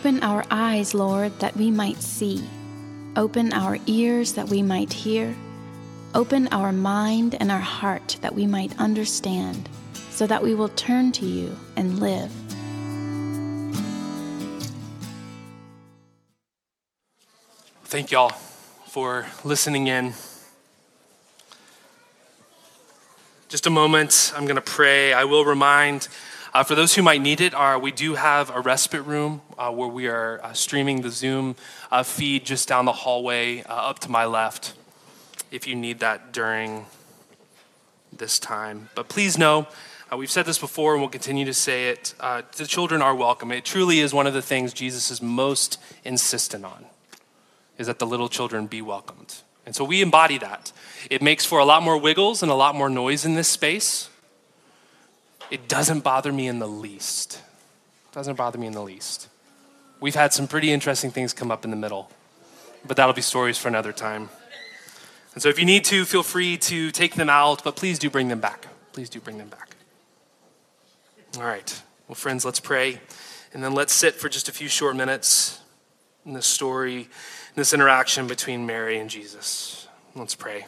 Open our eyes, Lord, that we might see. Open our ears that we might hear. Open our mind and our heart that we might understand, so that we will turn to you and live. Thank y'all for listening in. Just a moment, I'm going to pray. I will remind, uh, for those who might need it, uh, we do have a respite room uh, where we are uh, streaming the Zoom uh, feed just down the hallway up to my left if you need that during this time. But please know, we've said this before and we'll continue to say it the children are welcome. It truly is one of the things Jesus is most insistent on is that the little children be welcomed. And so we embody that. It makes for a lot more wiggles and a lot more noise in this space. It doesn't bother me in the least. It doesn't bother me in the least. We've had some pretty interesting things come up in the middle, but that'll be stories for another time. And so if you need to, feel free to take them out, but please do bring them back. Please do bring them back. All right. Well, friends, let's pray. And then let's sit for just a few short minutes in this story in this interaction between Mary and Jesus. Let's pray.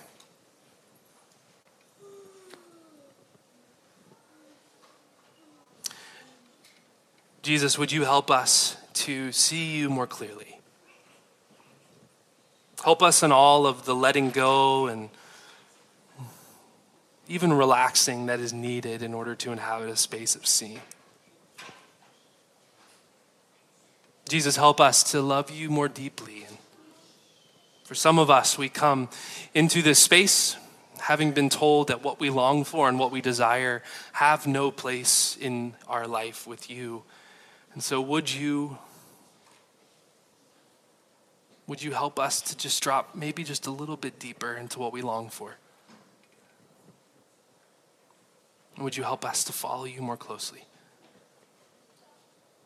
Jesus, would you help us to see you more clearly? Help us in all of the letting go and even relaxing that is needed in order to inhabit a space of seeing. Jesus, help us to love you more deeply And for some of us, we come into this space having been told that what we long for and what we desire have no place in our life with you. And so, would you? Would you help us to just drop maybe just a little bit deeper into what we long for? would you help us to follow you more closely?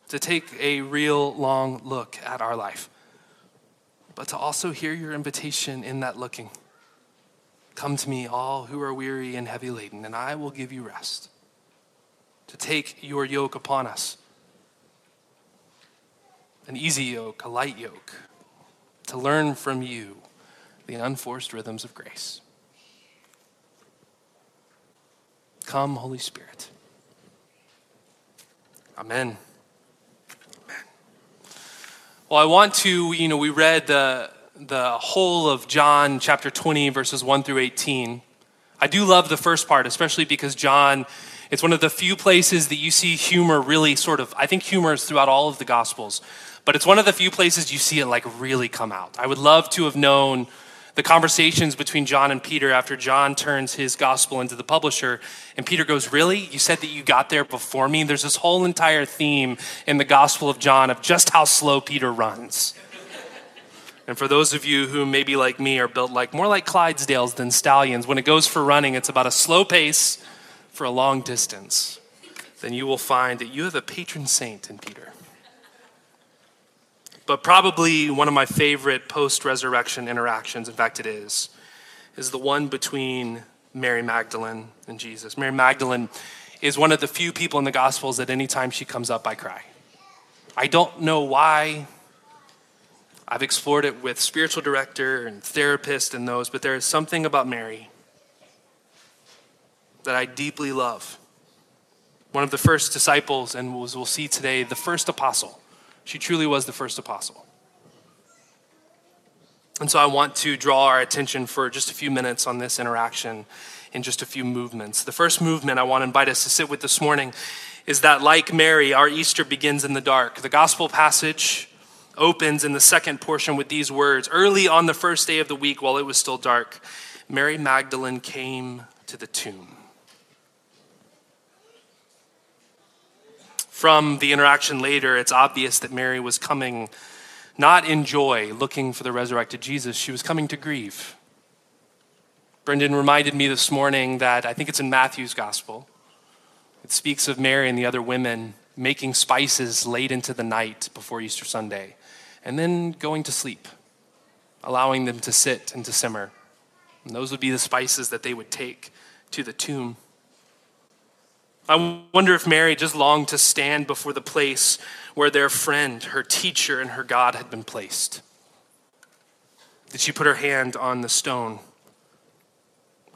To take a real long look at our life but to also hear your invitation in that looking. Come to me, all who are weary and heavy laden, and I will give you rest. To take your yoke upon us an easy yoke, a light yoke, to learn from you the unforced rhythms of grace. Come, Holy Spirit. Amen. Well, I want to, you know, we read the, the whole of John chapter 20, verses 1 through 18. I do love the first part, especially because John, it's one of the few places that you see humor really sort of, I think humor is throughout all of the Gospels, but it's one of the few places you see it like really come out. I would love to have known the conversations between John and Peter after John turns his gospel into the publisher. And Peter goes, Really? You said that you got there before me? There's this whole entire theme in the Gospel of John of just how slow Peter runs. And for those of you who maybe like me are built like more like Clydesdales than stallions, when it goes for running, it's about a slow pace for a long distance. Then you will find that you have a patron saint in Peter. But probably one of my favorite post resurrection interactions, in fact, it is, is the one between Mary Magdalene and Jesus. Mary Magdalene is one of the few people in the Gospels that anytime she comes up, I cry. I don't know why. I've explored it with spiritual director and therapist and those, but there is something about Mary that I deeply love. One of the first disciples, and we'll see today, the first apostle she truly was the first apostle. And so I want to draw our attention for just a few minutes on this interaction in just a few movements. The first movement I want to invite us to sit with this morning is that, like Mary, our Easter begins in the dark. The gospel passage opens in the second portion with these words Early on the first day of the week, while it was still dark, Mary Magdalene came to the tomb. From the interaction later, it's obvious that Mary was coming not in joy, looking for the resurrected Jesus. She was coming to grieve. Brendan reminded me this morning that I think it's in Matthew's gospel. It speaks of Mary and the other women making spices late into the night before Easter Sunday and then going to sleep, allowing them to sit and to simmer. And those would be the spices that they would take to the tomb. I wonder if Mary just longed to stand before the place where their friend, her teacher, and her God had been placed. Did she put her hand on the stone,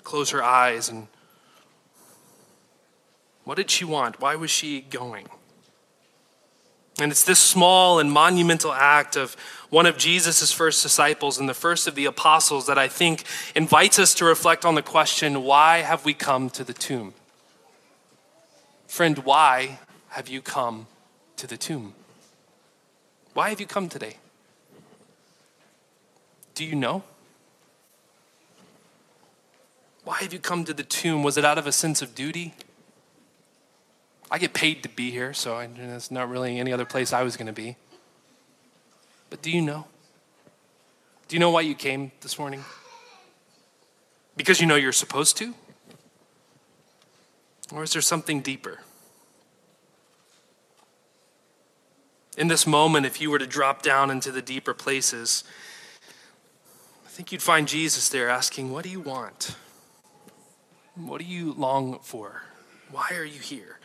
close her eyes, and what did she want? Why was she going? And it's this small and monumental act of one of Jesus' first disciples and the first of the apostles that I think invites us to reflect on the question why have we come to the tomb? Friend, why have you come to the tomb? Why have you come today? Do you know? Why have you come to the tomb? Was it out of a sense of duty? I get paid to be here, so I, not really any other place I was going to be. But do you know? Do you know why you came this morning? Because you know you're supposed to? Or is there something deeper? In this moment, if you were to drop down into the deeper places, I think you'd find Jesus there asking, What do you want? What do you long for? Why are you here?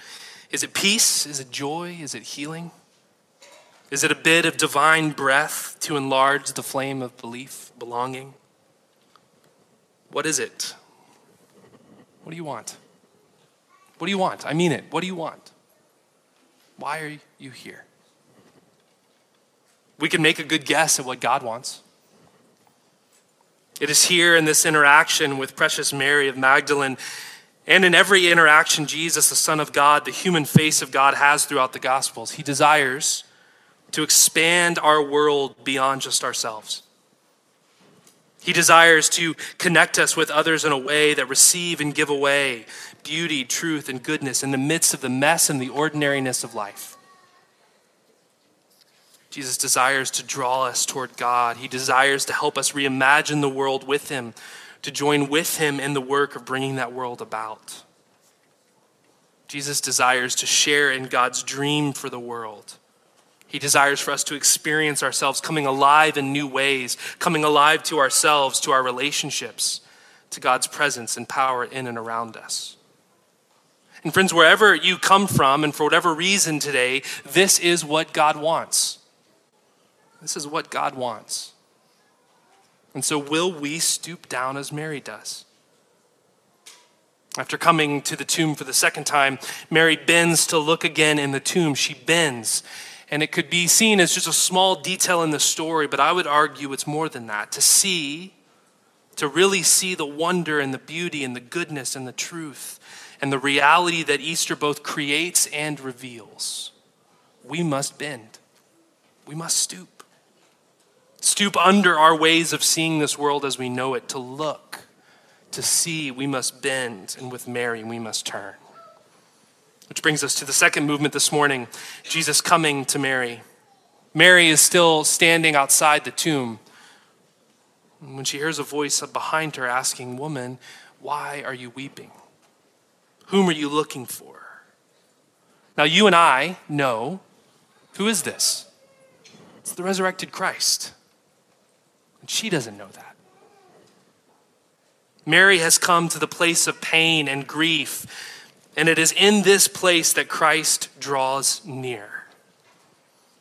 Is it peace? Is it joy? Is it healing? Is it a bit of divine breath to enlarge the flame of belief, belonging? What is it? What do you want? What do you want? I mean it. What do you want? Why are you here? We can make a good guess at what God wants. It is here in this interaction with precious Mary of Magdalene and in every interaction Jesus, the Son of God, the human face of God, has throughout the Gospels. He desires to expand our world beyond just ourselves. He desires to connect us with others in a way that receive and give away beauty, truth, and goodness in the midst of the mess and the ordinariness of life. Jesus desires to draw us toward God. He desires to help us reimagine the world with Him to join with him in the work of bringing that world about. Jesus desires to share in God's dream for the world. He desires for us to experience ourselves coming alive in new ways, coming alive to ourselves, to our relationships, to God's presence and power in and around us. And friends, wherever you come from, and for whatever reason today, this is what God wants. This is what God wants. And so, will we stoop down as Mary does? After coming to the tomb for the second time, Mary bends to look again in the tomb. She bends. And it could be seen as just a small detail in the story, but I would argue it's more than that. To see, to really see the wonder and the beauty and the goodness and the truth and the reality that Easter both creates and reveals, we must bend. We must stoop stoop under our ways of seeing this world as we know it, to look, to see, we must bend, and with Mary, we must turn. Which brings us to the second movement this morning Jesus coming to Mary. Mary is still standing outside the tomb. When she hears a voice behind her asking, Woman, why are you weeping? Whom are you looking for? Now, you and I know who is this? It's the resurrected Christ. And she doesn't know that. Mary has come to the place of pain and grief, and it is in this place that Christ draws near.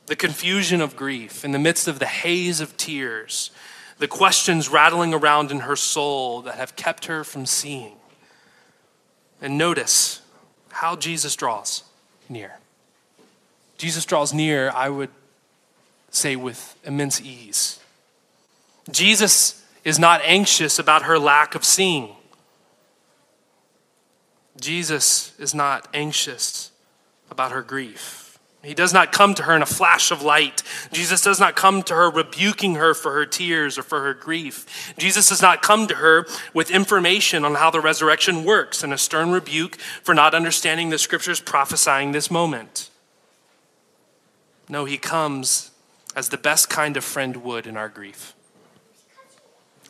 The confusion of grief, in the midst of the haze of tears, the questions rattling around in her soul that have kept her from seeing. And notice how Jesus draws near. Jesus draws near, I would say, with immense ease. Jesus is not anxious about her lack of seeing. Jesus is not anxious about her grief. He does not come to her in a flash of light. Jesus does not come to her rebuking her for her tears or for her grief. Jesus does not come to her with information on how the resurrection works and a stern rebuke for not understanding the scriptures prophesying this moment. No, he comes as the best kind of friend would in our grief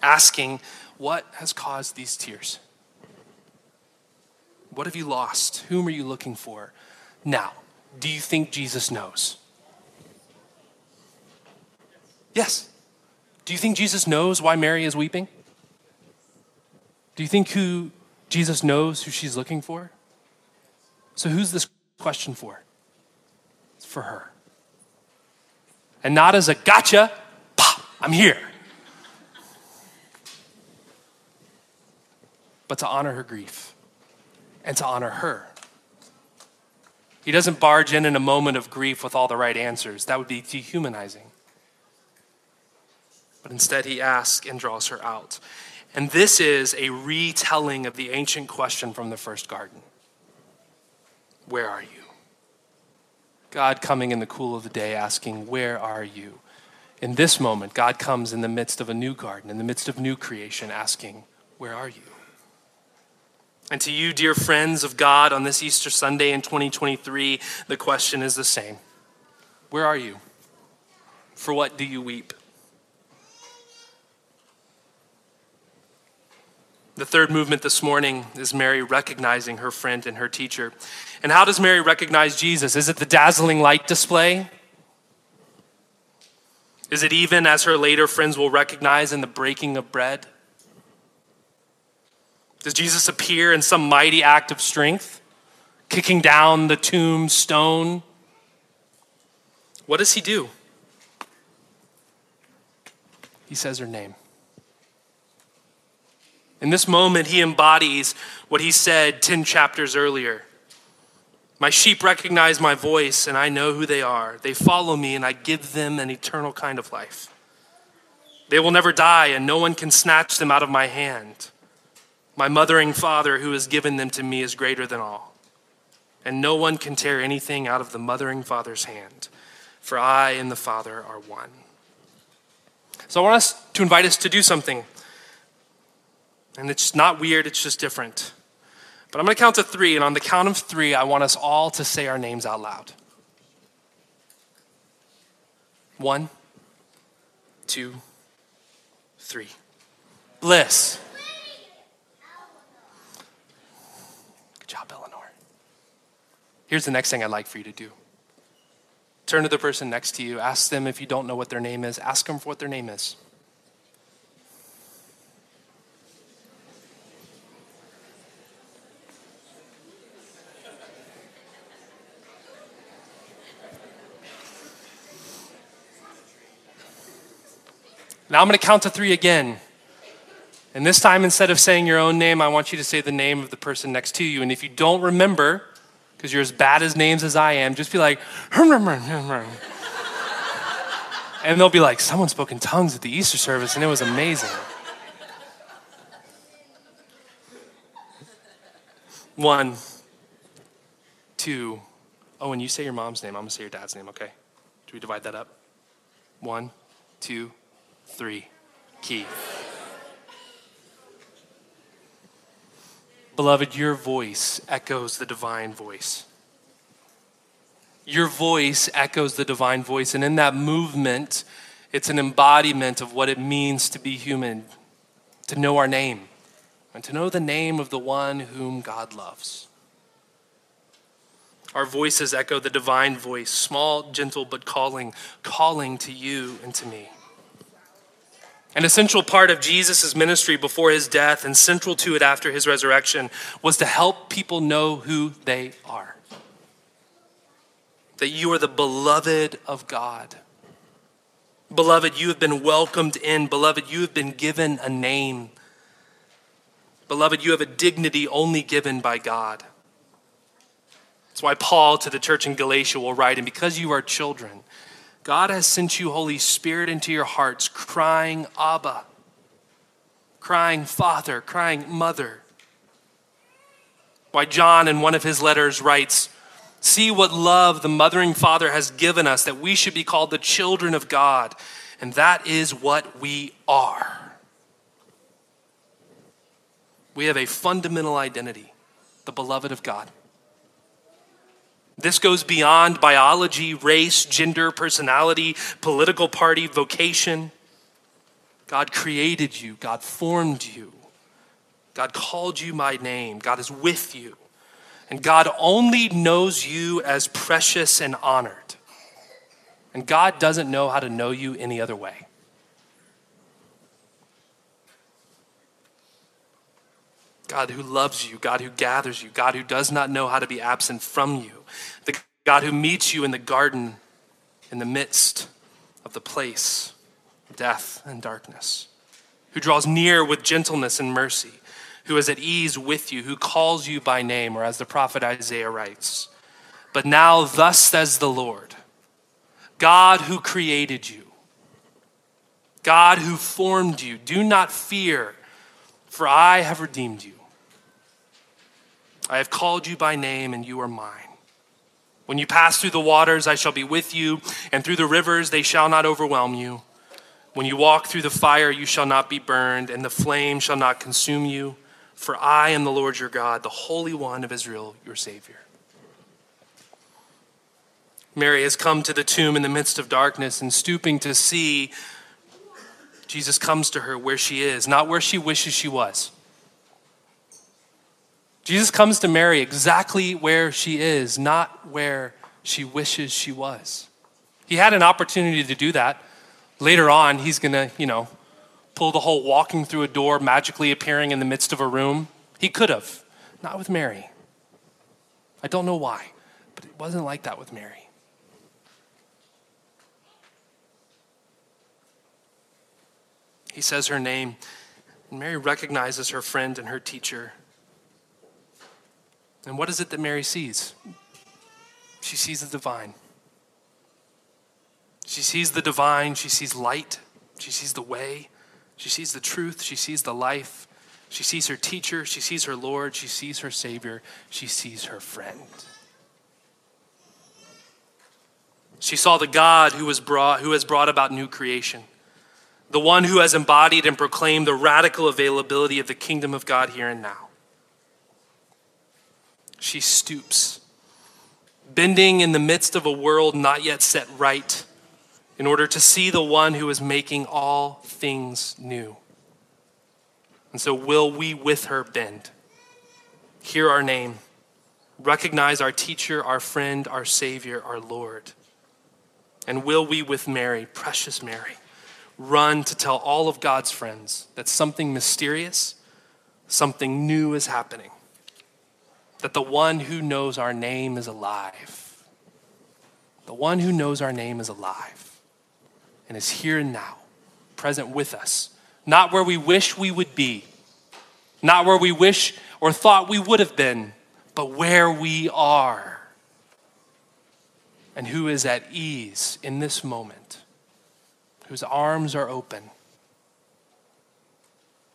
asking, What has caused these tears? What have you lost? Whom are you looking for? Now, do you think Jesus knows? Yes. Do you think Jesus knows why Mary is weeping? Do you think who Jesus knows who she's looking for? So, who's this question for? It's for her. And not as a gotcha, pop, I'm here. But to honor her grief and to honor her. He doesn't barge in in a moment of grief with all the right answers. That would be dehumanizing. But instead, he asks and draws her out. And this is a retelling of the ancient question from the first garden Where are you? God coming in the cool of the day asking, Where are you? In this moment, God comes in the midst of a new garden, in the midst of new creation, asking, Where are you? And to you, dear friends of God, on this Easter Sunday in 2023, the question is the same Where are you? For what do you weep? The third movement this morning is Mary recognizing her friend and her teacher. And how does Mary recognize Jesus? Is it the dazzling light display? Is it even, as her later friends will recognize, in the breaking of bread? Does Jesus appear in some mighty act of strength, kicking down the tomb stone? What does he do? He says her name. In this moment, he embodies what he said 10 chapters earlier. My sheep recognize my voice, and I know who they are. They follow me, and I give them an eternal kind of life. They will never die, and no one can snatch them out of my hand. My mothering Father, who has given them to me, is greater than all, and no one can tear anything out of the mothering Father's hand, for I and the Father are one. So I want us to invite us to do something and it's not weird, it's just different. But I'm going to count to three, and on the count of three, I want us all to say our names out loud. One, two, three. Bliss. Here's the next thing I'd like for you to do turn to the person next to you, ask them if you don't know what their name is, ask them for what their name is. Now I'm going to count to three again. And this time, instead of saying your own name, I want you to say the name of the person next to you. And if you don't remember, because you're as bad as names as I am, just be like, and they'll be like, someone spoke in tongues at the Easter service, and it was amazing. One, two, oh, and you say your mom's name, I'm gonna say your dad's name, okay? Do we divide that up? One, two, three. Keith. Beloved, your voice echoes the divine voice. Your voice echoes the divine voice. And in that movement, it's an embodiment of what it means to be human, to know our name, and to know the name of the one whom God loves. Our voices echo the divine voice, small, gentle, but calling, calling to you and to me. An essential part of Jesus' ministry before his death and central to it after his resurrection was to help people know who they are. That you are the beloved of God. Beloved, you have been welcomed in. Beloved, you have been given a name. Beloved, you have a dignity only given by God. That's why Paul to the church in Galatia will write, and because you are children, God has sent you Holy Spirit into your hearts, crying, Abba, crying, Father, crying, Mother. Why John, in one of his letters, writes, See what love the mothering Father has given us, that we should be called the children of God. And that is what we are. We have a fundamental identity, the beloved of God. This goes beyond biology, race, gender, personality, political party, vocation. God created you, God formed you, God called you by name, God is with you, and God only knows you as precious and honored. And God doesn't know how to know you any other way. God who loves you, God who gathers you, God who does not know how to be absent from you, the God who meets you in the garden in the midst of the place, death and darkness, who draws near with gentleness and mercy, who is at ease with you, who calls you by name, or as the prophet Isaiah writes, But now, thus says the Lord, God who created you, God who formed you, do not fear, for I have redeemed you. I have called you by name, and you are mine. When you pass through the waters, I shall be with you, and through the rivers, they shall not overwhelm you. When you walk through the fire, you shall not be burned, and the flame shall not consume you. For I am the Lord your God, the Holy One of Israel, your Savior. Mary has come to the tomb in the midst of darkness, and stooping to see, Jesus comes to her where she is, not where she wishes she was. Jesus comes to Mary exactly where she is, not where she wishes she was. He had an opportunity to do that. Later on, he's going to, you know, pull the whole walking through a door, magically appearing in the midst of a room. He could have, not with Mary. I don't know why, but it wasn't like that with Mary. He says her name, and Mary recognizes her friend and her teacher. And what is it that Mary sees? She sees the divine. She sees the divine, she sees light, she sees the way, she sees the truth, she sees the life, she sees her teacher, she sees her Lord, she sees her Savior, she sees her friend. She saw the God who, was brought, who has brought about new creation, the one who has embodied and proclaimed the radical availability of the kingdom of God here and now she stoops, bending in the midst of a world not yet set right, in order to see the one who is making all things new. And so, will we with her bend? Hear our name, recognize our teacher, our friend, our Savior, our Lord. And will we with Mary, precious Mary, run to tell all of God's friends that something mysterious, something new is happening? that the one who knows our name is alive. The one who knows our name is alive and is here and now, present with us. Not where we wish we would be, not where we wish or thought we would have been, but where we are. And who is at ease in this moment, whose arms are open.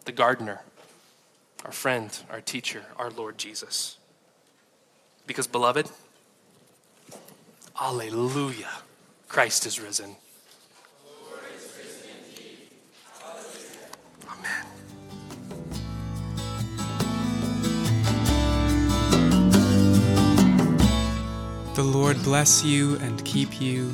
The gardener, our friend, our teacher, our Lord Jesus. Because, beloved, Alleluia, Christ is risen. Amen. The Lord bless you and keep you.